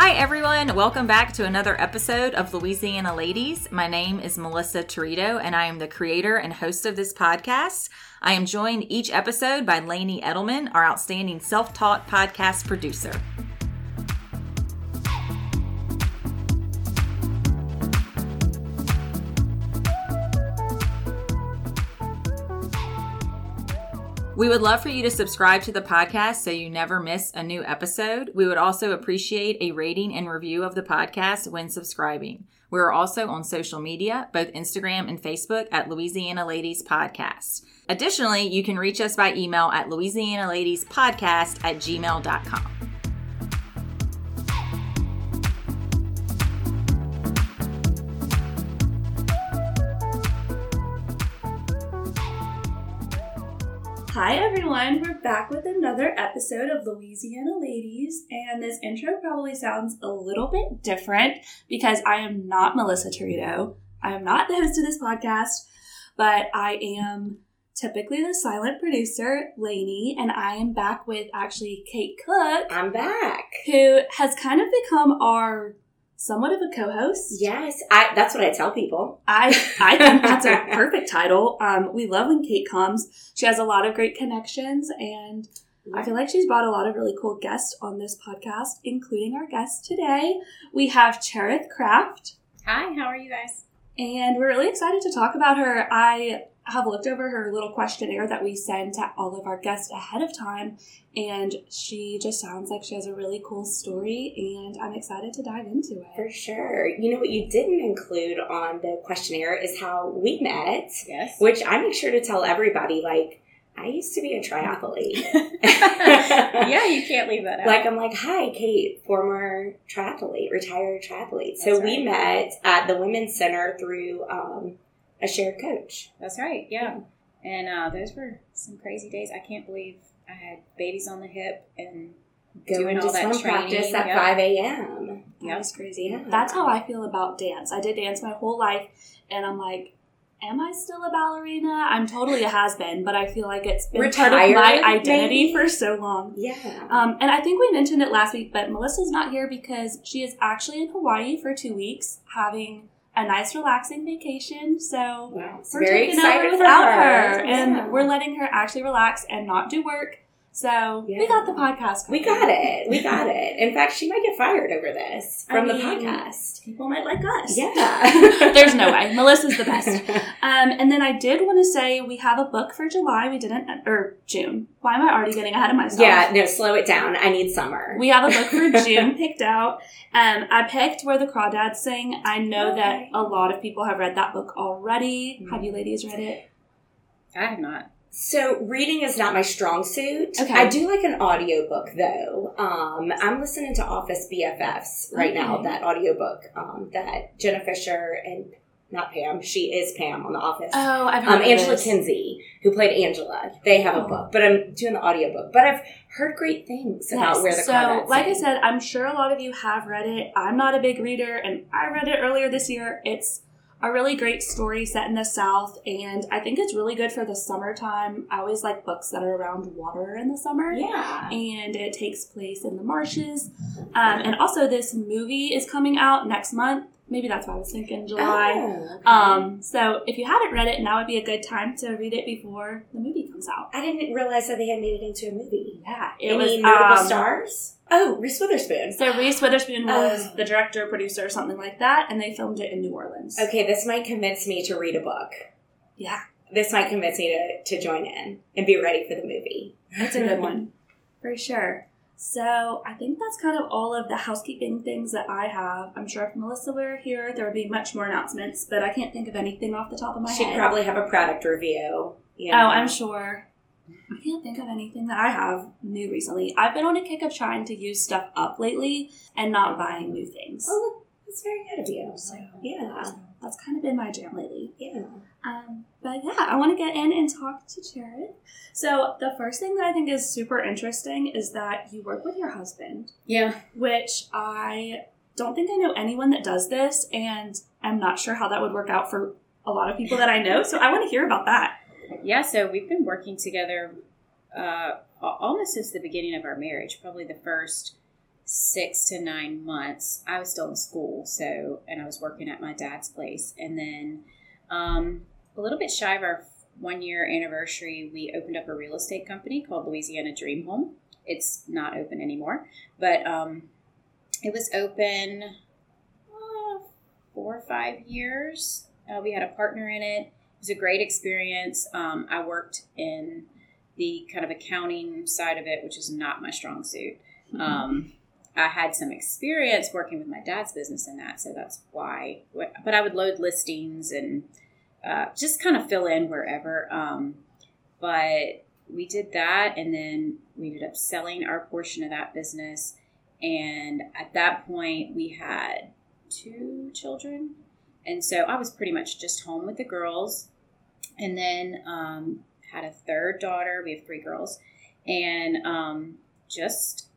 Hi, everyone. Welcome back to another episode of Louisiana Ladies. My name is Melissa Torito, and I am the creator and host of this podcast. I am joined each episode by Lainey Edelman, our outstanding self taught podcast producer. We would love for you to subscribe to the podcast so you never miss a new episode. We would also appreciate a rating and review of the podcast when subscribing. We are also on social media, both Instagram and Facebook at Louisiana Ladies Podcast. Additionally, you can reach us by email at Louisiana Ladies Podcast at gmail.com. Hi everyone, we're back with another episode of Louisiana Ladies, and this intro probably sounds a little bit different because I am not Melissa Torito. I am not the host of this podcast, but I am typically the silent producer, Lainey, and I am back with actually Kate Cook, I'm back. who has kind of become our somewhat of a co-host. Yes, I, that's what I tell people. I I think that's a perfect title. Um, we love when Kate comes. She has a lot of great connections, and I feel like she's brought a lot of really cool guests on this podcast, including our guest today. We have Cherith Craft, Hi, how are you guys? and we're really excited to talk about her. I have looked over her little questionnaire that we send to all of our guests ahead of time, and she just sounds like she has a really cool story, and I'm excited to dive into it. For sure. You know what you didn't include on the questionnaire is how we met, Yes. which I make sure to tell everybody. Like, I used to be a triathlete. yeah, you can't leave that out. Like, I'm like, hi, Kate, former triathlete, retired triathlete. So That's we met at the Women's Center through um, a shared coach. That's right. Yeah. And uh, those were some crazy days. I can't believe I had babies on the hip and Going Doing to all that swim practice at yeah. 5 a.m. That was crazy. Yeah. That's how I feel about dance. I did dance my whole life, and I'm like, am I still a ballerina? I'm totally a has been, but I feel like it's been part of my identity maybe? for so long. Yeah. Um, and I think we mentioned it last week, but Melissa's not here because she is actually in Hawaii for two weeks having a nice, relaxing vacation. So Wow. We're very taking excited over without her. her, and Yeah. we're letting her actually relax and not do work. So we got the podcast. We got it. We got it. In fact, she might get fired over this I from the podcast. People might like us. Yeah. There's no way. Melissa's the best. Um, and then I did want to say we have a book for July. We didn't, or June. Why am I already getting ahead of myself? yeah, no, slow it down. I need summer. We have a book for June picked out. Um, I picked Where the Crawdads Sing. I know that a lot of people have read that book already. Have you ladies read it? I have not. So reading is not my strong suit. Okay. I do like an audiobook though. Um, I'm listening to Office BFFs right now, that audiobook um, that Jenna Fischer and not Pam, she is Pam on The Office. Oh, I've heard um, Angela this. Kinsey, who played Angela, they have a Oh. book, but I'm doing the audiobook. But I've heard great things about Yes. where the so, like I said, I'm sure a lot of you have read it. I'm not a big reader, and I read it earlier this year. It's a really great story set in the South, and I think it's really good for the summertime. I always like books that are around water in the summer. yeah. And it takes place in the marshes. Um, and also, this movie is coming out next month. Maybe that's why I was thinking July. Oh, okay. Um, so if you haven't read it, now would be a good time to read it before the movie comes out. I didn't realize that they had made it into a movie. Yeah, it Any was notable um, stars? Oh, Reese Witherspoon. So Reese Witherspoon was Oh. the director, producer, or something like that, and they filmed it in New Orleans. Okay, this might convince me to read a book. Yeah, This might convince me to, to join in and be ready for the movie. That's a good one for sure. So I think that's kind of all of the housekeeping things that I have. I'm sure if Melissa were here, there would be much more announcements, but I can't think of anything off the top of my head. She'd probably have a product review. You Oh. I'm sure. I can't think of anything that I have new recently. I've been on a kick of trying to use stuff up lately and not buying new things. Oh, that's very good of you. So Yeah, that's kind of been my jam lately. yeah. Um, but yeah, I want to get in and talk to Jared. So the first thing that I think is super interesting is that you work with your husband, Yeah. which I don't think I know anyone that does this, and I'm not sure how that would work out for a lot of people that I know. So I want to hear about that. Yeah, so we've been working together uh, almost since the beginning of our marriage, probably the first six to nine months, I was still in school. So, and I was working at my dad's place. And then um, a little bit shy of our one year anniversary, we opened up a real estate company called Louisiana Dream Home. It's not open anymore, but um, it was open uh, four or five years. Uh, we had a partner in it. It was a great experience. Um, I worked in the kind of accounting side of it, which is not my strong suit. Um, I had some experience working with my dad's business in that, so that's why. But I would load listings and uh, just kind of fill in wherever. Um, but we did that, and then we ended up selling our portion of that business. And at that point, we had two children, and so I was pretty much just home with the girls, and then um, had a third daughter. We have three girls, and um, just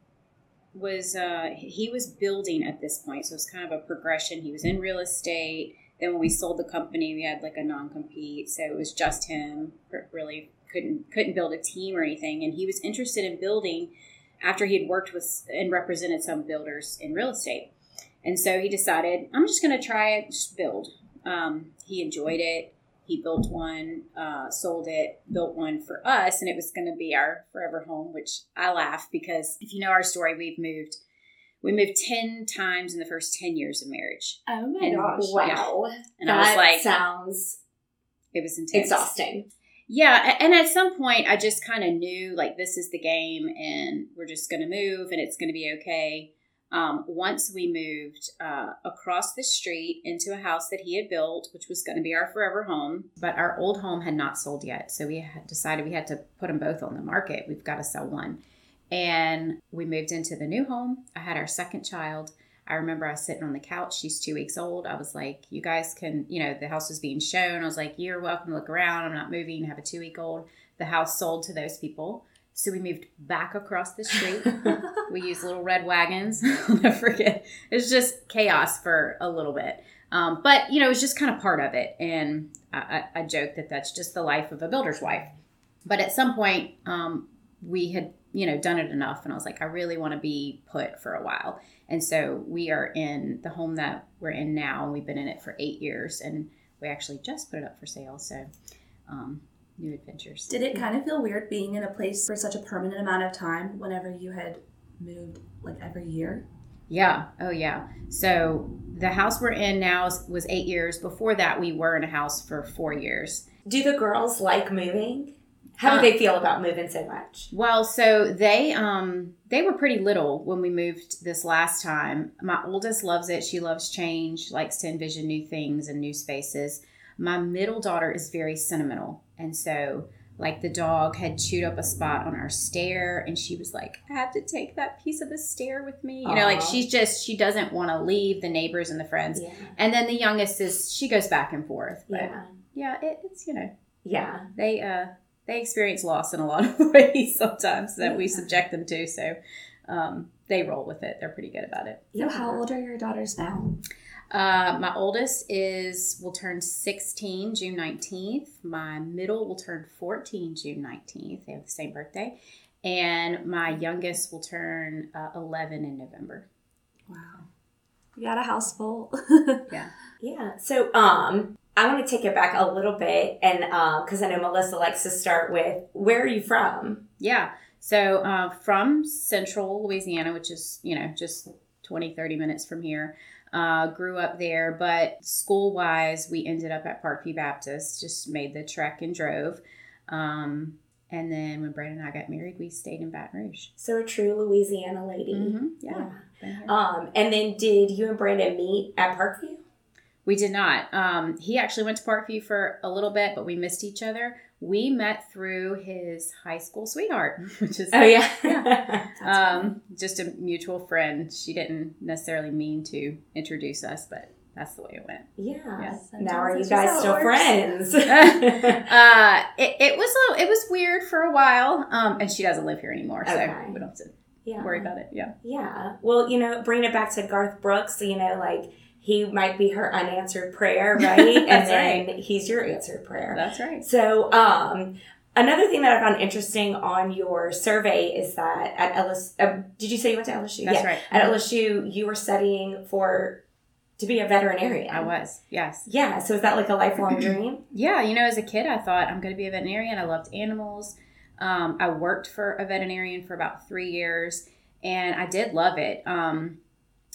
was uh, he was building at this point, so it was kind of a progression. He was in real estate. Then when we sold the company, we had like a non compete, so it was just him. Really couldn't couldn't build a team or anything, and he was interested in building after he had worked with and represented some builders in real estate. And so he decided, I'm just going to try it, just build. Um, he enjoyed it. He built one, uh, sold it, built one for us, and it was going to be our forever home, which I laugh because if you know our story, we've moved. We moved 10 times in the first 10 years of marriage. Oh my And- gosh. Wow. And that I was like, sounds it was intense. exhausting. Yeah, and at some point, I just kind of knew like this is the game, and we're just going to move, and it's going to be okay. Um, once we moved uh, across the street into a house that he had built, which was going to be our forever home, but our old home had not sold yet, so we had decided we had to put them both on the market. We've got to sell one, and we moved into the new home. I had our second child. I remember I was sitting on the couch. She's two weeks old. I was like, you guys can, you know, the house was being shown. I was like, you're welcome to look around. I'm not moving. I have a two week old. The house sold to those people. So we moved back across the street. we used little red wagons. I'll never forget. It was just chaos for a little bit. Um, but, you know, it was just kind of part of it. And I, I, I joke that that's just the life of a builder's wife. But at some point, um, we had, you know, done it enough. And I was like, I really want to be put for a while. And so we are in the home that we're in now. and We've been in it for eight years, and we actually just put it up for sale. So, um, new adventures. Did it kind of feel weird being in a place for such a permanent amount of time whenever you had moved like every year? Yeah. Oh, yeah. So the house we're in now was eight years. Before that, we were in a house for four years. Do the girls like moving? How do they feel about moving so much? Well, so they um they were pretty little when we moved this last time. My oldest loves it. She loves change, likes to envision new things and new spaces. My middle daughter is very sentimental, and so like the dog had chewed up a spot on our stair, and she was like, "I have to take that piece of the stair with me." You know, like she's just she doesn't want to leave the neighbors and the friends. Yeah. And then the youngest is she goes back and forth. But Yeah. yeah, it, it's you know Yeah. they uh they experience loss in a lot of ways sometimes that we subject them to so um, they roll with it they're pretty good about it So how old are your daughters now? Uh, my oldest is will turn 16 june 19th my middle will turn 14 june 19th they have the same birthday and my youngest will turn uh, 11 in november Wow. You got a house full. Yeah. Yeah. So, um, I want to take it back a little bit, and um, because I know Melissa likes to start with, where are you from? Yeah. So uh, from central Louisiana, which is, you know, just 20, 30 minutes from here, uh, grew up there. But school wise, we ended up at Parkview Baptist, just made the trek and drove. Um, and then when Brandon and I got married, we stayed in Baton Rouge. So a true Louisiana lady. Mm-hmm. Yeah. here. Um, and then did you and Brandon meet at Parkview? We did not. Um, he actually went to Parkview for a little bit, but we missed each other. We met through his high school sweetheart, which is Oh yeah. um, just a mutual friend. She didn't necessarily mean to introduce us, but that's the way it went. yeah. Sometimes Now are you guys how still works. friends? Uh, it, it was a, it was weird for a while, um, and she doesn't live here anymore, so we don't have to yeah. worry about it. Yeah, Yeah. Well, you know, bring it back to Garth Brooks, you know, like he might be her unanswered prayer, right? and then he's your answered prayer. that's right. So, um, Another thing that I found interesting on your survey is that at LSU, uh, did you say you went to LSU? That's yeah. right. At LSU, you were studying for to be a veterinarian. I was, yes. Yeah. So is that like a lifelong dream? Yeah, you know, as a kid, I thought I'm going to be a veterinarian. I loved animals. Um, I worked for a veterinarian for about three years, and I did love it. Um,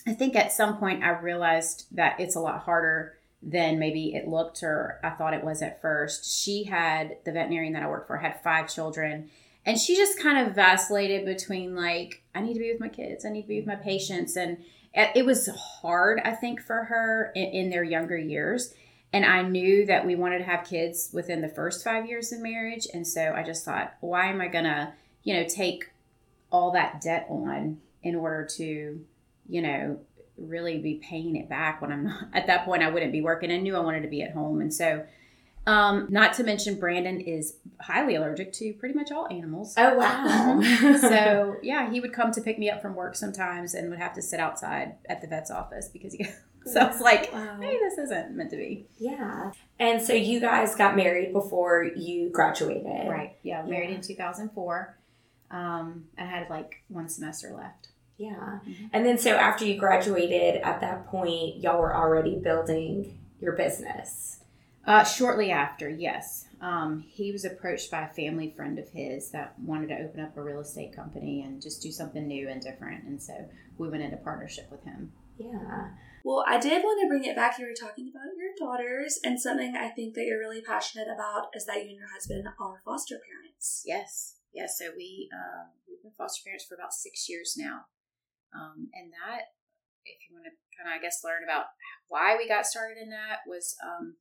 I think at some point I realized that it's a lot harder than maybe it looked or I thought it was at first. She had the veterinarian that I worked for had five children, and she just kind of vacillated between like I need to be with my kids, I need to be with my patients, and it was hard I think for her in, in their younger years. And I knew that we wanted to have kids within the first five years of marriage, and so I just thought, why am I gonna, you know, take all that debt on in order to, you know, really be paying it back when I'm not at that point I wouldn't be working. I knew I wanted to be at home. And so um, not to mention Brandon is highly allergic to pretty much all animals. Oh wow. so yeah, he would come to pick me up from work sometimes and would have to sit outside at the vet's office because he so I was like, Wow. hey, this isn't meant to be. Yeah. And so you guys got married before you graduated. Right. Yeah. Married Yeah. in 2004. Um, I had like one semester left. Yeah. Mhm. And then so after you graduated, at that point, y'all were already building your business. Uh, shortly after, yes. Um, he was approached by a family friend of his that wanted to open up a real estate company and just do something new and different. And so we went into partnership with him. Yeah. Well, I did want to bring it back. You were talking about your daughters, and something I think that you're really passionate about is that you and your husband are foster parents. Yes, yes. So we uh, we've been foster parents for about six years now, um, and that, if you want to kind of, I guess, learn about why we got started in that was um,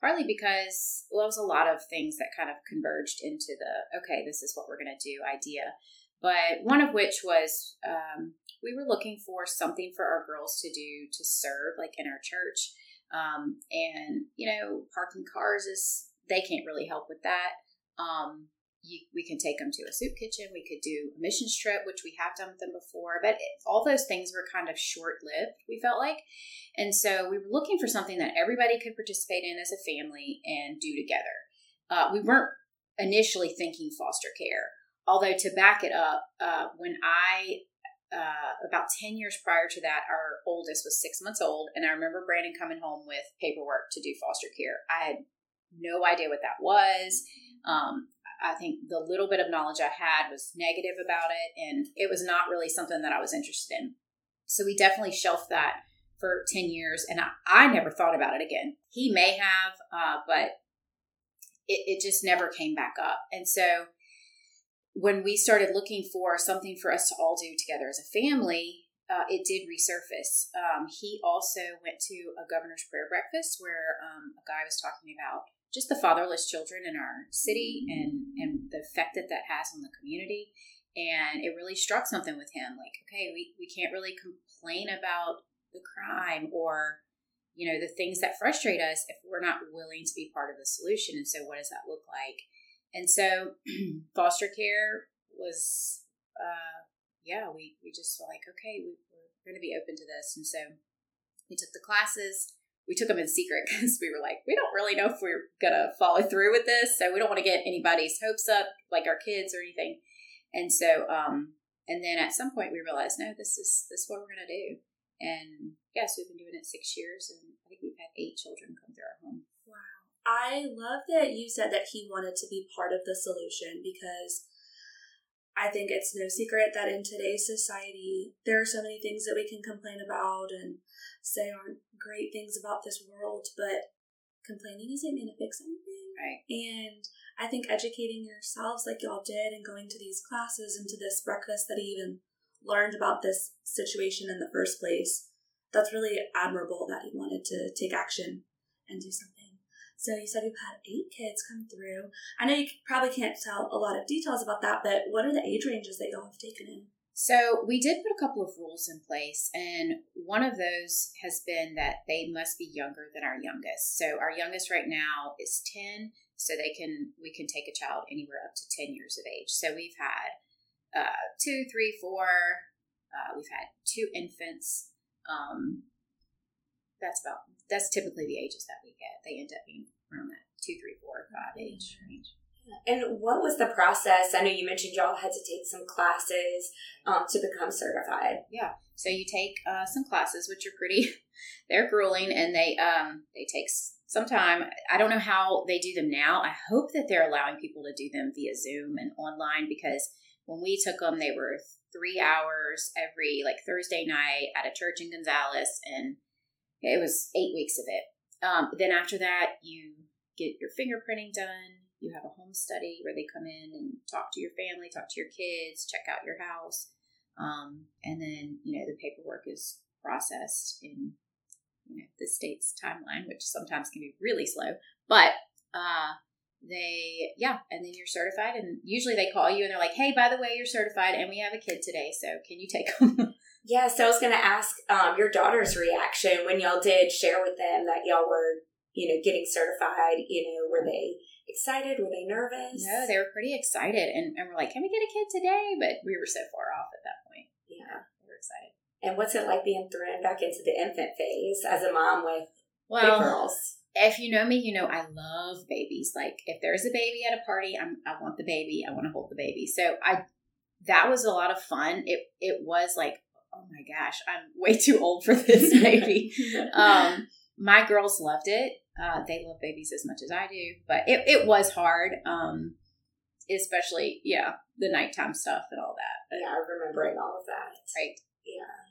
partly because well, it was a lot of things that kind of converged into the okay, this is what we're going to do idea. But one of which was um, we were looking for something for our girls to do to serve, like in our church. Um, and you know, parking cars is they can't really help with that. Um, you, we can take them to a soup kitchen. We could do a missions trip, which we have done with them before. But it, all those things were kind of short lived. We felt like, and so we were looking for something that everybody could participate in as a family and do together. Uh, we weren't initially thinking foster care, although to back it up, uh, when I uh, about 10 years prior to that, our oldest was six months old. And I remember Brandon coming home with paperwork to do foster care. I had no idea what that was. Um, I think the little bit of knowledge I had was negative about it, and it was not really something that I was interested in. So we definitely shelved that for 10 years, and I, I never thought about it again. He may have, uh, but it, it just never came back up. And so when we started looking for something for us to all do together as a family, uh, it did resurface. Um, he also went to a governor's prayer breakfast where um, a guy was talking about just the fatherless children in our city and and the effect that that has on the community. And it really struck something with him, like, okay, we, we can't really complain about the crime or you know the things that frustrate us if we're not willing to be part of the solution. And so, what does that look like? And so, foster care was, uh, yeah, we, we just were like, okay, we, we're going to be open to this. And so, we took the classes. We took them in secret because we were like, we don't really know if we're to follow through with this. So, we don't want to get anybody's hopes up, like our kids or anything. And so, um, and then at some point we realized, no, this is this is what we're to do. And yes, we've been doing it six years, and I think we've had eight children come through our home. Wow. I love that you said that he wanted to be part of the solution because I think it's no secret that in today's society, there are so many things that we can complain about and say aren't great things about this world, but complaining isn't going to fix anything. Right. And I think educating yourselves like y'all did and going to these classes and to this breakfast that he even learned about this situation in the first place, that's really admirable that he wanted to take action and do something. So you said you've had eight kids come through. I know you probably can't tell a lot of details about that, but what are the age ranges that y'all have taken in? So we did put a couple of rules in place, and one of those has been that they must be younger than our youngest. So our youngest right now is ten, so they can we can take a child anywhere up to ten years of age. So we've had uh, two, three, four. Uh, we've had two infants. Um, that's about that's typically the ages that we get. They end up being around that two, three, four, five age range. And what was the process? I know you mentioned y'all had to take some classes um, to become certified. Yeah. So you take uh, some classes, which are pretty, they're grueling, and they um they take some time. I don't know how they do them now. I hope that they're allowing people to do them via Zoom and online because when we took them, they were three hours every like Thursday night at a church in Gonzales, and it was eight weeks of it. Um, then after that, you get your fingerprinting done. You have a home study where they come in and talk to your family, talk to your kids, check out your house. Um, and then, you know, the paperwork is processed in you know, the state's timeline, which sometimes can be really slow. But uh, they, yeah, and then you're certified. And usually they call you and they're like, hey, by the way, you're certified and we have a kid today. So can you take them? Yeah, so I was going to ask um, your daughter's reaction when y'all did share with them that y'all were, you know, getting certified. You know, were they excited? Were they nervous? no, they were pretty excited. And, and we're like, can we get a kid today? But we were so far off at that point. Yeah. We were excited. And what's it like being thrown back into the infant phase as a mom with big girls? if you know me, you know I love babies. Like if there's a baby at a party, I'm I want the baby. I want to hold the baby. So I that was a lot of fun. It it was like, oh my gosh, I'm way too old for this baby. um my girls loved it. Uh, they love babies as much as I do, but it, it was hard. Um especially yeah, the nighttime stuff and all that. But, yeah, remembering all of that. Right. Yeah.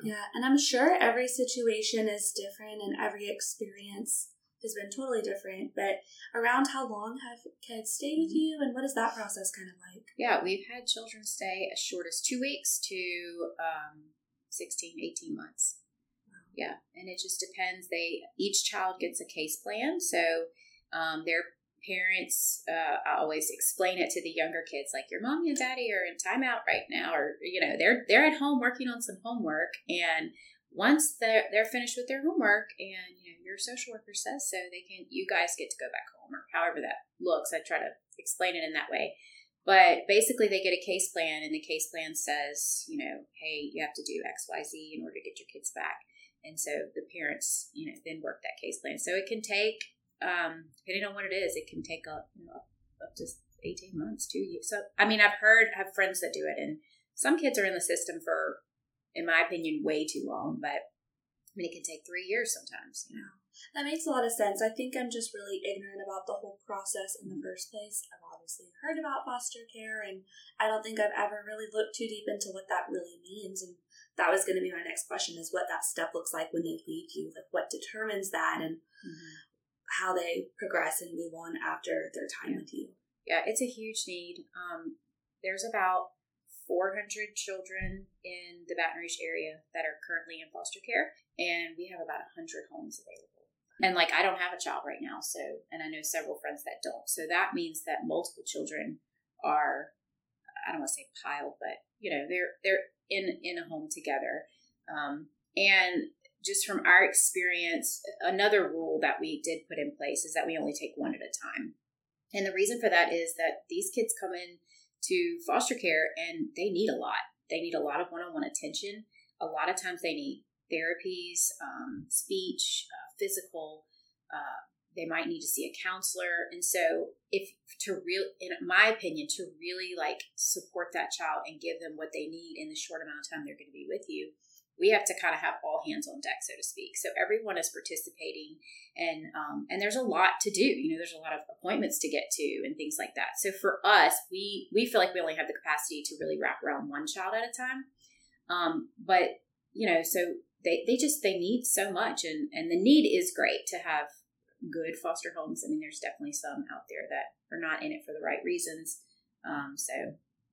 Yeah, and I'm sure every situation is different and every experience has been totally different. But around how long have kids stayed with you and what is that process kind of like? Yeah, we've had children stay as short as two weeks to um, 16, 18 months. Yeah, and it just depends. They each child gets a case plan, so um, their parents. Uh, I always explain it to the younger kids, like your mommy and daddy are in timeout right now, or you know they're they're at home working on some homework, and once they're they're finished with their homework, and you know your social worker says so, they can you guys get to go back home, or however that looks. I try to explain it in that way. But basically, they get a case plan, and the case plan says, you know, hey, you have to do X, Y, Z in order to get your kids back. And so the parents, you know, then work that case plan. So it can take, um, depending on what it is, it can take up, you know, up, up to 18 months, two years. So, I mean, I've heard, have friends that do it, and some kids are in the system for, in my opinion, way too long. But I mean, it can take three years sometimes, you know. That makes a lot of sense. I think I'm just really ignorant about the whole process in the first place. I've obviously heard about foster care, and I don't think I've ever really looked too deep into what that really means. That was going to be my next question: is what that step looks like when they leave you, like what determines that, and how they progress and move on after their time Yeah. with you. Yeah, it's a huge need. Um, there's about 400 children in the Baton Rouge area that are currently in foster care, and we have about 100 homes available. And like, I don't have a child right now, so, and I know several friends that don't. So that means that multiple children are, I don't want to say piled, but you know, they're they're in in a home together. Um, and just from our experience, another rule that we did put in place is that we only take one at a time. And the reason for that is that these kids come in to foster care and they need a lot. They need a lot of one on one attention. A lot of times they need therapies, um, speech, uh, physical. Uh, they might need to see a counselor. And so, if to real, in my opinion, to really like support that child and give them what they need in the short amount of time they're going to be with you, we have to kind of have all hands on deck, so to speak. So everyone is participating, and um, and there's a lot to do. You know, there's a lot of appointments to get to and things like that. So for us, we we feel like we only have the capacity to really wrap around one child at a time. Um, but you know, so they they just they need so much, and and the need is great to have good foster homes. I mean, there's definitely some out there that are not in it for the right reasons. Um, so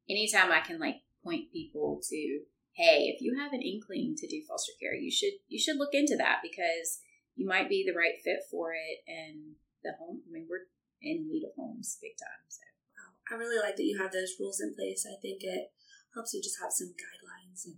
anytime I can like point people to hey, if you have an inkling to do foster care, you should you should look into that because you might be the right fit for it. And the home, I mean, we're in need of homes big time. So Wow. I really like that you have those rules in place. I think it helps you just have some guidelines and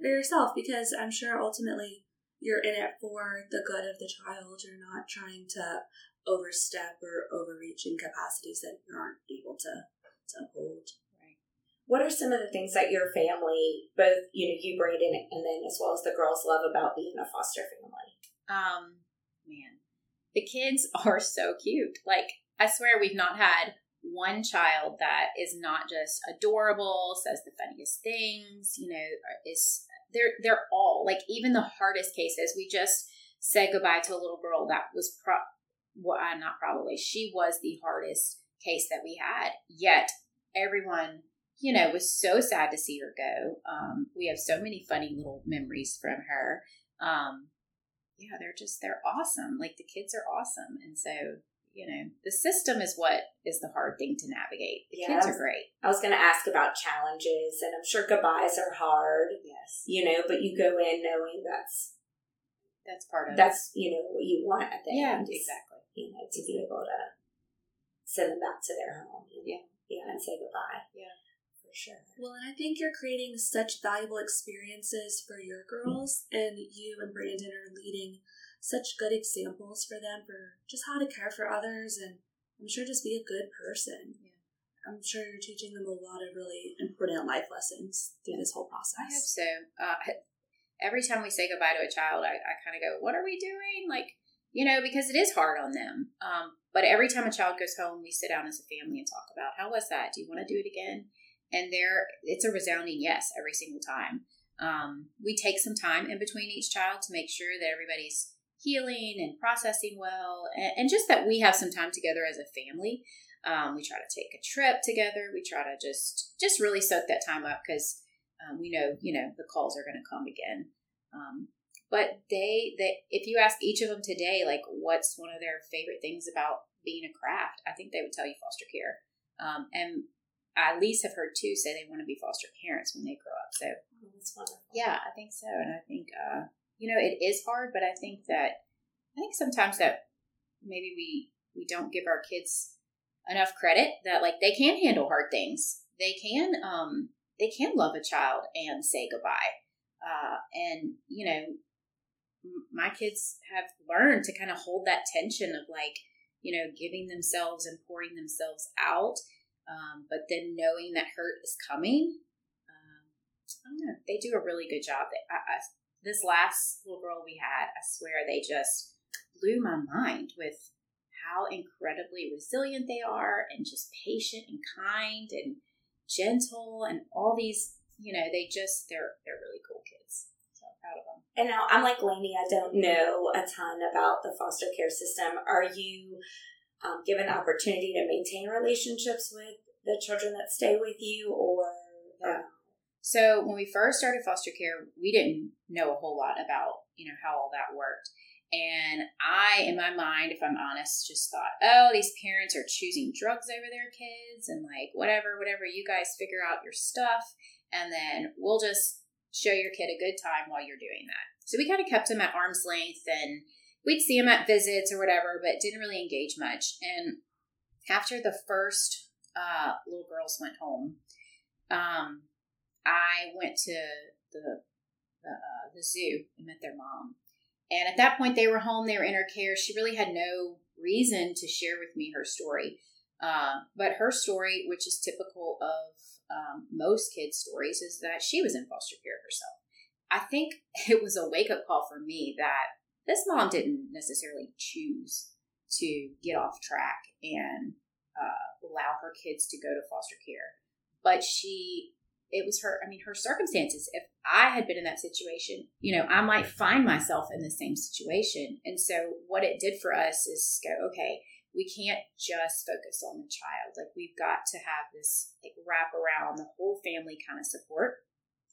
for yourself because I'm sure ultimately you're in it for the good of the child. You're not trying to overstep or overreach in capacities that you aren't able to, to uphold. Right. What are some of the things that your family, both you know, you, Brandon, and then as well as the girls, love about being a foster family? um, man, the kids are so cute. Like I swear, we've not had one child that is not just adorable, says the funniest things, you know, is they're they're all like even the hardest cases. We just said goodbye to a little girl that was pro well, uh, not probably she was the hardest case that we had. Yet everyone, you know, was so sad to see her go. Um, we have so many funny little memories from her. Um, yeah, they're just they're awesome. Like the kids are awesome, and so you know the system is what is the hard thing to navigate. The Yeah, kids that's- are great. I was going to ask about challenges, and I'm sure goodbyes are hard, Yes, you know, but you go in knowing that's that's part of that's you know what you want at the yeah, end. is, exactly. You know, to be able to send them back to their home. and- Yeah. yeah, and say goodbye. Yeah. for sure. Well, and I think you're creating such valuable experiences for your girls, and you and Brandon are leading such good examples for them for just how to care for others, and I'm sure just be a good person. Yeah. I'm sure you're teaching them a lot of really important life lessons through this whole process. I hope so. Uh, every time we say goodbye to a child, I, I kind of go, "What are we doing?" Like, you know, because it is hard on them. Um, but every time a child goes home, we sit down as a family and talk about how was that? Do you want to do it again? And there, it's a resounding yes every single time. Um, we take some time in between each child to make sure that everybody's healing and processing well, and, and just that we have some time together as a family. Um, we try to take a trip together. We try to just just really soak that time up because um, we know you know the calls are going to come again. Um, but they they if you ask each of them today, like what's one of their favorite things about being a craft, I think they would tell you foster care. Um, and I at least have heard two say they want to be foster parents when they grow up. So Oh, that's wonderful. yeah, I think so, and I think uh, you know it is hard, but I think that I think sometimes that maybe we we don't give our kids enough credit that like they can handle hard things. They can um they can love a child and say goodbye. Uh, and you know, my kids have learned to kind of hold that tension of like you know giving themselves and pouring themselves out, um, but then knowing that hurt is coming. Um, I don't know. They do a really good job. I, I, this last little girl we had, I swear, they just blew my mind with how incredibly resilient they are, and just patient and kind and gentle, and all these. You know, they just they're they're really cool kids. So proud of them. And now I'm like Lainey, I don't know a ton about the foster care system. Are you um, given opportunity to maintain relationships with the children that stay with you, or So when we first started foster care, we didn't know a whole lot about you know how all that worked. And I, in my mind, if I'm honest, just thought, oh, these parents are choosing drugs over their kids and like whatever, whatever. You guys figure out your stuff, and then we'll just show your kid a good time while you're doing that. So we kind of kept him at arm's length, and we'd see him at visits or whatever, but didn't really engage much. And after the first uh, little girls went home, um, I went to the the, uh, the zoo and met their mom. And at that point, they were home. They were in her care. She really had no reason to share with me her story. Uh, but her story, which is typical of um, most kids' stories, is that she was in foster care herself. I think it was a wake up call for me that this mom didn't necessarily choose to get off track and uh, allow her kids to go to foster care, but she it was her i mean her circumstances. If i had been in that situation you know i might find myself in the same situation. And so what it did for us is go okay we can't just focus on the child. Like we've got to have this like wrap around the whole family kind of support.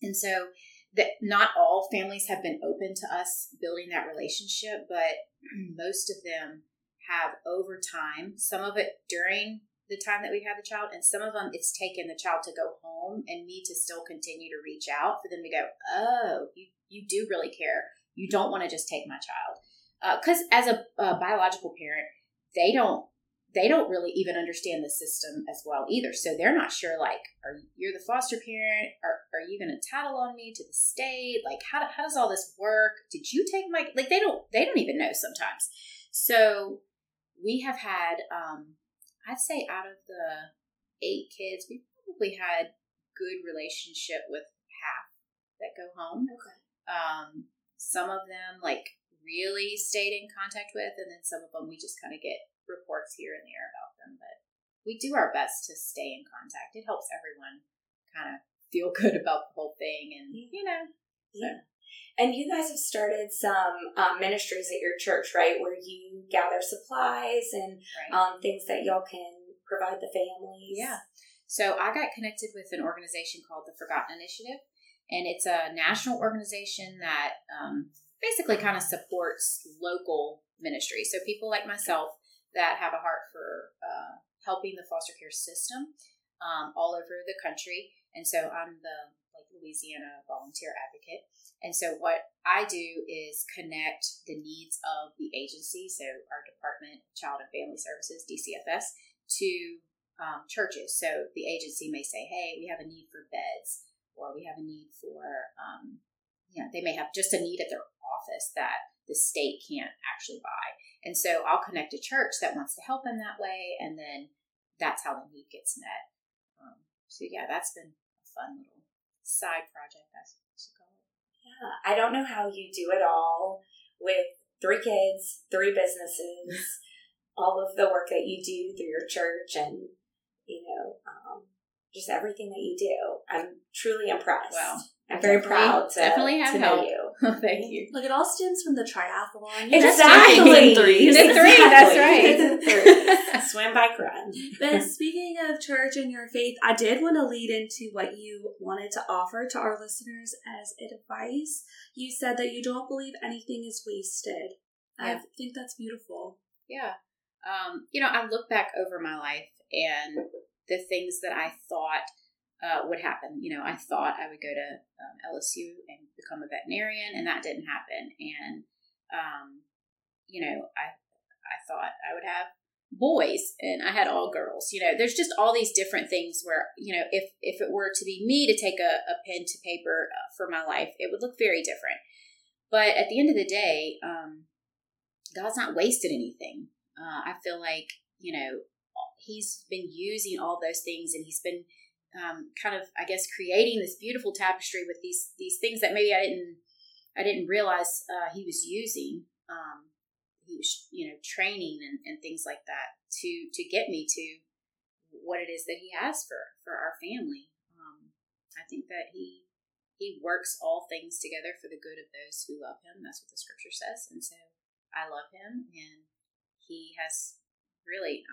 And so that not all families have been open to us building that relationship but most of them have over time. Some of it during the time that we've had the child, and some of them it's taken the child to go home and me to still continue to reach out for them to go, oh, you you do really care. You don't want to just take my child, because as a, a biological parent, they don't they don't really even understand the system as well either. So they're not sure. Like, are you're the foster parent? Are are you going to tattle on me to the state? Like, how how does all this work? Did you take my like? They don't they don't even know sometimes. So we have had um, I'd say out of the eight kids, we probably had good relationship with half that go home. Okay. Um, some of them like really stayed in contact with, and then some of them we just kind of get reports here and there about them. But we do our best to stay in contact. It helps everyone kind of feel good about the whole thing, and you know. Yeah. And you guys have started some um, ministries at your church, right? Where you gather supplies and Right. um, things that y'all can provide the families. Yeah. So I got connected with an organization called the Forgotten Initiative, and it's a national organization that um, basically kind of supports local ministry. So people like myself that have a heart for uh, helping the foster care system um, all over the country, and so I'm the like Louisiana volunteer advocate. And so what I do is connect the needs of the agency, so our Department of Child and Family Services (DCFS), to um, churches. So the agency may say, "Hey, we have a need for beds, or we have a need for, um, you know, they may have just a need at their office that the state can't actually buy." And so I'll connect a church that wants to help in that way, and then that's how the need gets met. Um, so yeah, that's been a fun little side project, I you call it. Yeah. I don't know how you do it all with three kids, three businesses, all of the work that you do through your church, and you know, um, just everything that you do. I'm truly impressed. Well, I'm very definitely- proud to, definitely have to know help. you. Thank you. Look, it all stems from the triathlon. You Exactly. just do things in threes. The three, that's right. Three. Swim, bike, run. But speaking of church and your faith, I did want to lead into what you wanted to offer to our listeners as advice. You said that you don't believe anything is wasted. I think that's beautiful. Yeah. Um, you know, I look back over my life and the things that I thought uh, would happen. You know, I thought I would go to um, LSU and become a veterinarian, and that didn't happen. And um, you know, I I thought I would have boys, and I had all girls. You know, there's just all these different things where you know, if if it were to be me to take a, a pen to paper uh, for my life, it would look very different. But at the end of the day, um, God's not wasted anything. Uh, I feel like you know He's been using all those things, and He's been um, kind of, I guess, creating this beautiful tapestry with these these things that maybe I didn't I didn't realize uh, He was using. Um, he was, you know, training and, and things like that to to get me to what it is that He has for for our family. Um, I think that He He works all things together for the good of those who love Him. That's what the Scripture says, and so I love Him, and He has really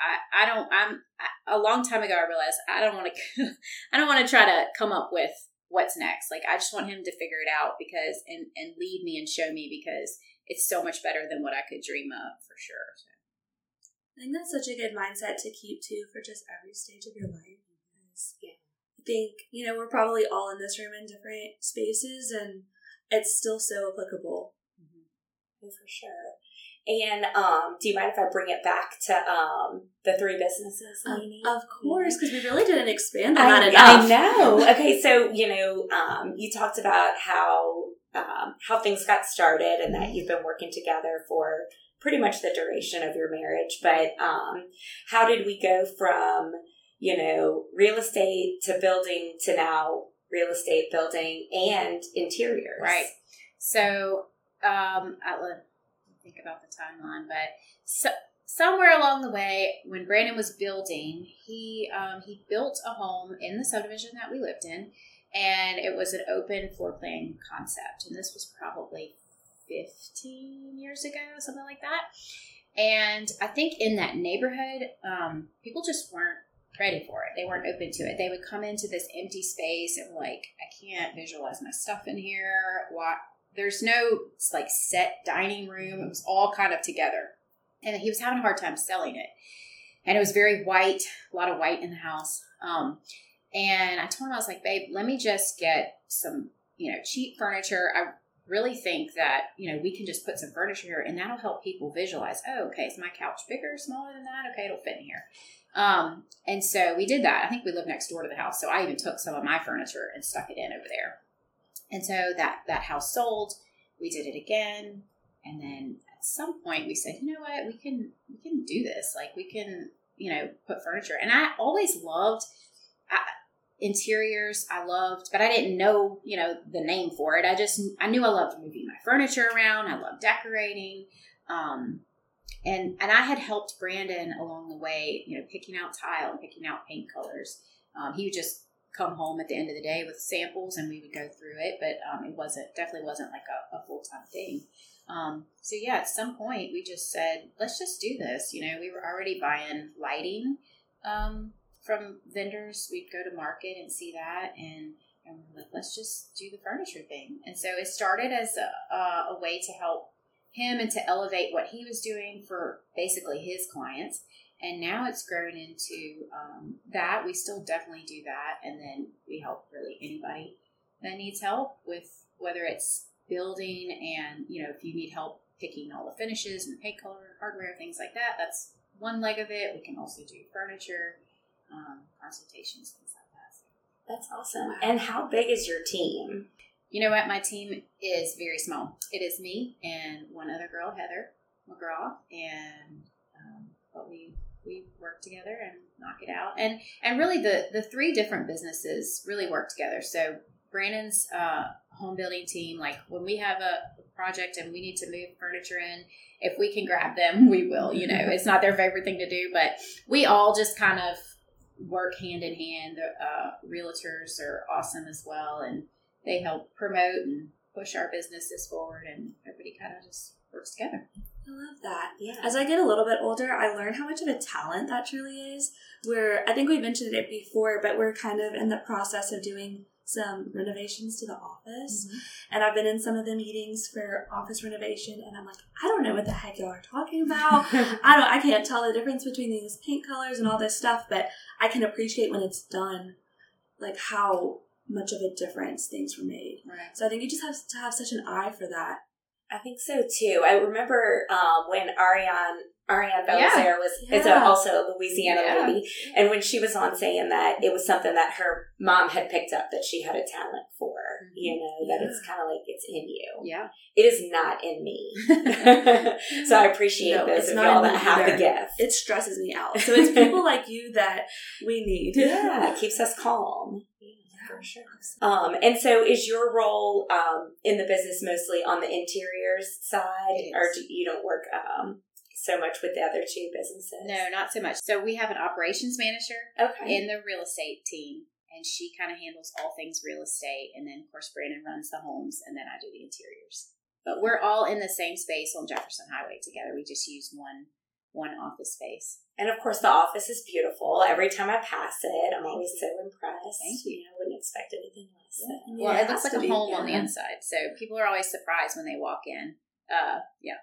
I, I don't I'm I, a long time ago I realized I don't want to I don't want to try to come up with what's next like I just want him to figure it out because and and lead me and show me because it's so much better than what I could dream of for sure so. I think that's such a good mindset to keep too for just every stage of your life. Because Yeah. I think, you know, we're probably all in this room in different spaces and it's still so applicable. Mm-hmm. Oh, for sure. And um, do you mind if I bring it back to um, the three businesses, Lainey? Of course, because we really didn't expand on I, that enough. I know. Okay, so you know, um, you talked about how um, how things got started and that you've been working together for pretty much the duration of your marriage. But um, how did we go from you know real estate to building to now real estate building and interiors? Right. So, um, I let me think about the timeline, but so, somewhere along the way, when Brandon was building, he um, he built a home in the subdivision that we lived in, and it was an open floor plan concept, and this was probably fifteen years ago, something like that. And I think in that neighborhood, um, people just weren't ready for it. They weren't open to it. They would come into this empty space and like, I can't visualize my stuff in here. Why? There's no like set dining room. It was all kind of together. And he was having a hard time selling it. And it was very white, a lot of white in the house. Um, and I told him, I was like, babe, let me just get some, you know, cheap furniture. I really think that, you know, we can just put some furniture here and that'll help people visualize, oh, okay, is my couch bigger smaller than that? Okay, it'll fit in here. Um, and so we did that. I think we live next door to the house. So I even took some of my furniture and stuck it in over there. And so that, that house sold. We did it again. And then at some point we said, you know what, we can, we can do this. Like we can, you know, put furniture. And I always loved I, interiors. I loved, but I didn't know, you know, the name for it. I just, I knew I loved moving my furniture around. I loved decorating. Um, and and I had helped Brandon along the way, you know, picking out tile and picking out paint colors. Um, he would just come home at the end of the day with samples, and we would go through it. But um, it wasn't definitely wasn't like a, a full time thing. Um, so yeah, at some point we just said, let's just do this. You know, we were already buying lighting um, from vendors. We'd go to market and see that, and and we're like, let's just do the furniture thing. And so it started as a, a way to help him and to elevate what he was doing for basically his clients. And now it's grown into um, that. We still definitely do that. And then we help really anybody that needs help with whether it's building and, you know, if you need help picking all the finishes and the paint color, hardware, things like that, that's one leg of it. We can also do furniture, um, consultations, things like that. That's awesome. And how big is your team? You know what? My team is very small. It is me and one other girl, Heather McGraw, and um, but we we work together and knock it out. And and really, the the three different businesses really work together. So Brandon's uh, home building team, like when we have a project and we need to move furniture in, if we can grab them, we will. You know, it's not their favorite thing to do, but we all just kind of work hand in hand. The uh, realtors are awesome as well, and they help promote and push our businesses forward, and everybody kind of just works together. I love that. Yeah. As I get a little bit older, I learn how much of a talent that truly is. Where I think we mentioned it before, but we're kind of in the process of doing some renovations to the office. Mm-hmm. And I've been in some of the meetings for office renovation and I'm like, I don't know what the heck y'all are talking about. I don't I can't tell the difference between these paint colors and all this stuff, but I can appreciate when it's done like how much of a difference things were made. Right. So I think you just have to have such an eye for that. I think so too. I remember um, when Ariane Ariane Yeah. Belisaire was is a, also a Louisiana Yeah. lady, and when she was on saying that it was something that her mom had picked up that she had a talent for. You know that it's kind of like it's in you. Yeah. It is not in me. so I appreciate No, those of y'all that have the gift. It stresses me out. So it's people like you that we need. yeah, it keeps us calm. Um, and so is your role um, in the business mostly on the interiors side, or do you don't work um, so much with the other two businesses? No, not so much. So we have an operations manager Okay. in the real estate team, and she kind of handles all things real estate. And then, of course, Brandon runs the homes, and then I do the interiors. But we're all in the same space on Jefferson Highway together. We just use one one office space. And of course, the office is beautiful. Every time I pass it, I'm always so impressed. Thank you. know, I wouldn't expect anything less. Yeah. Well, Yeah, it looks like a be, home on the inside, so people are always surprised when they walk in. Uh, yeah,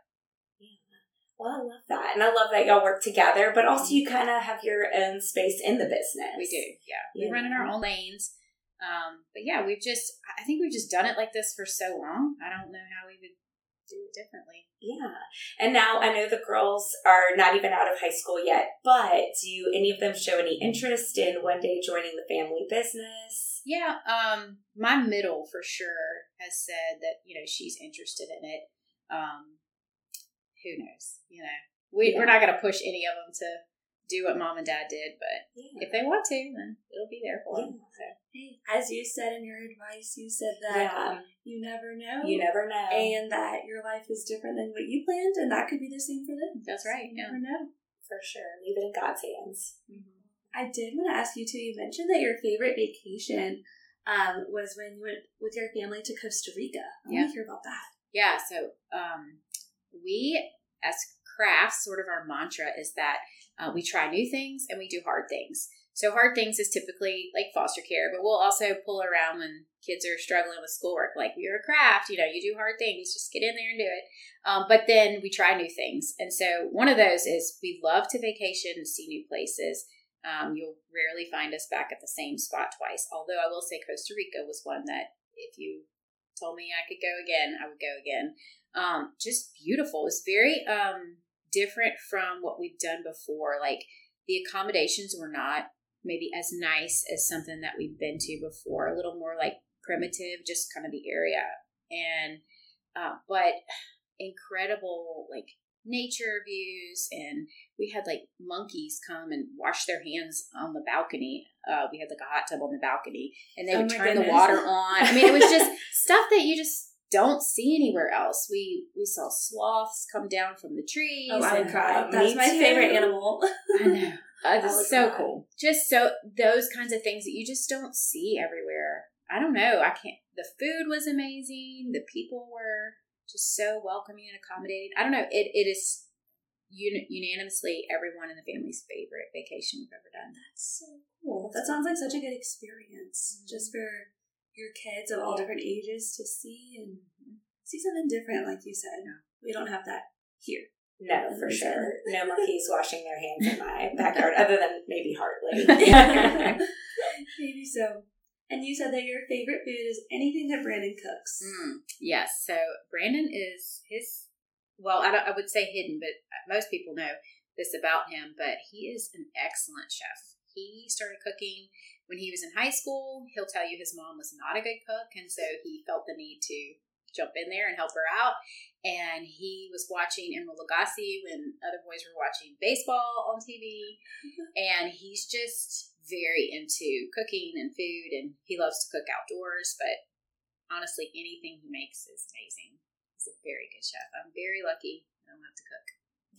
Well, I love that. And I love that y'all work together, but also you kind of have your own space in the business. we do. Yeah, Yeah. we run in our own lanes. Um, but yeah, we've just, I think we've just done it like this for so long. I don't know how we would do it differently. Yeah. And now I know the girls are not even out of high school yet, but do any of them show any interest in one day joining the family business? Yeah, um, my middle for sure has said that you know she's interested in it. Um, who knows? You know, we Yeah. we're not going to push any of them to do what mom and dad did, but Yeah. if they want to, then it'll be there for them. So. Hey, as you said in your advice, you said that Yeah. you never know. You never know. and that your life is different than what you planned, and that could be the same for them. That's right, You yeah. never know. For sure. Leave it in God's hands. I did want to ask you too. You mentioned that your favorite vacation um, was when you went with your family to Costa Rica. I want Yeah. to hear about that. Yeah, so um, we, as crafts, sort of our mantra is that uh, we try new things and we do hard things. So hard things is typically like foster care, but we'll also pull around when kids are struggling with schoolwork. Like you're a craft, you know, you do hard things, just get in there and do it. Um, but then we try new things, and so one of those is we love to vacation and see new places. Um, you'll rarely find us back at the same spot twice. Although I will say Costa Rica was one that if you told me I could go again, I would go again. Um, just beautiful. It's very um, different from what we've done before. Like the accommodations were not maybe as nice as something that we've been to before. A little more like primitive, just kind of the area, and uh, but incredible like nature views and we had like monkeys come and wash their hands on the balcony uh, we had like a hot tub on the balcony and they Oh would turn the water on i mean it was just stuff that you just don't see anywhere else. We we saw sloths come down from the trees. Oh, I would cry. That's my too. favorite animal. I know. Uh, so cry. cool. Just so those kinds of things that you just don't see everywhere. I don't know. I can't. The food was amazing. The people were just so welcoming and accommodating. I don't know. It it is un- unanimously everyone in the family's favorite vacation we've ever done. That's so cool. That sounds like such a good experience, mm-hmm. just for your kids of all Yeah. different ages to see and see something different, like you said. We don't have that here. No, for sure. No monkeys washing their hands in my backyard, other than maybe Hartley. Maybe so. And you said that your favorite food is anything that Brandon cooks. Mm, yes. So Brandon is his. Well, I, I would say hidden, but most people know this about him. But he is an excellent chef. He started cooking when he was in high school. He'll tell you his mom was not a good cook, and so he felt the need to jump in there and help her out. And he was watching Emeril Lagasse when other boys were watching baseball on TV, and he's just very into cooking and food, and he loves to cook outdoors. But honestly, anything he makes is amazing. He's a very good chef. I'm very lucky. I don't have to cook.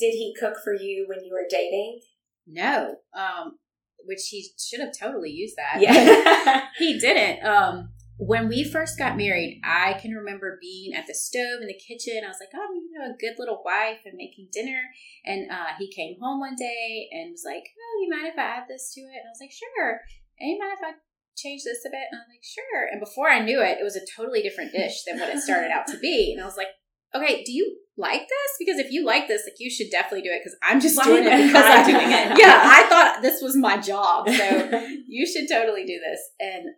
Did he cook for you when you were dating? No, um, which he should have totally used that. Yeah. he didn't. Um, when we first got married, I can remember being at the stove in the kitchen. I was like, "Oh, you know, a good little wife and making dinner." And uh, he came home one day and was like, "Oh, you mind if I add this to it?" And I was like, "Sure." And you mind if I change this a bit? And I was like, "Sure." And before I knew it, it was a totally different dish than what it started out to be. And I was like, "Okay, do you like this? Because if you like this, like you should definitely do it. Because I'm just Why doing it because I'm doing it? Yeah, I thought this was my job, so you should totally do this. And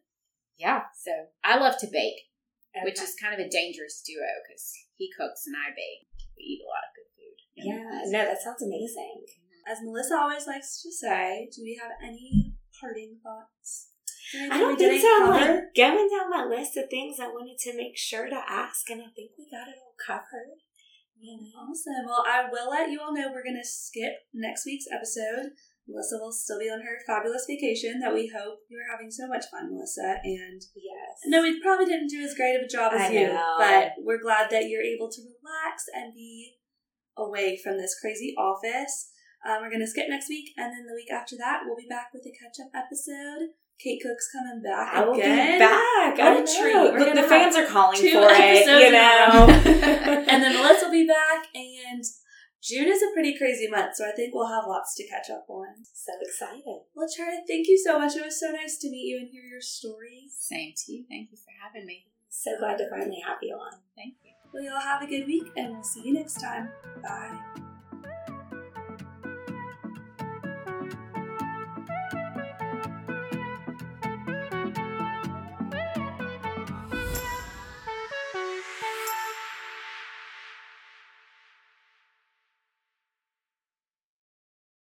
yeah, so I love to bake, which is kind of a dangerous duo because he cooks and I bake. We eat a lot of good food. Yeah, no, that sounds amazing. Mm-hmm. As Melissa always likes to say, do we have any parting thoughts? I don't think so. I'm like going down my list of things I wanted to make sure to ask, and I think we got it all covered. You know? Awesome. Well, I will let you all know we're going to skip next week's episode. Melissa will still be on her fabulous vacation that we hope you're having so much fun, Melissa. And Yes. no, we probably didn't do as great of a job as I you, know. but we're glad that you're able to relax and be away from this crazy office. Um, we're going to skip next week, and then the week after that, we'll be back with a catch up episode. Kate Cook's coming back I will again. be back. What I a treat. The, fans are calling for it. You know. and then Melissa will be back, and June is a pretty crazy month, so I think we'll have lots to catch up on. so excited. Well, Charlie, thank you so much. It was so nice to meet you and hear your stories. Same to you. Thank you for having me. So glad to finally have you on. Thank you. Well, y'all have a good week, and we'll see you next time. Bye.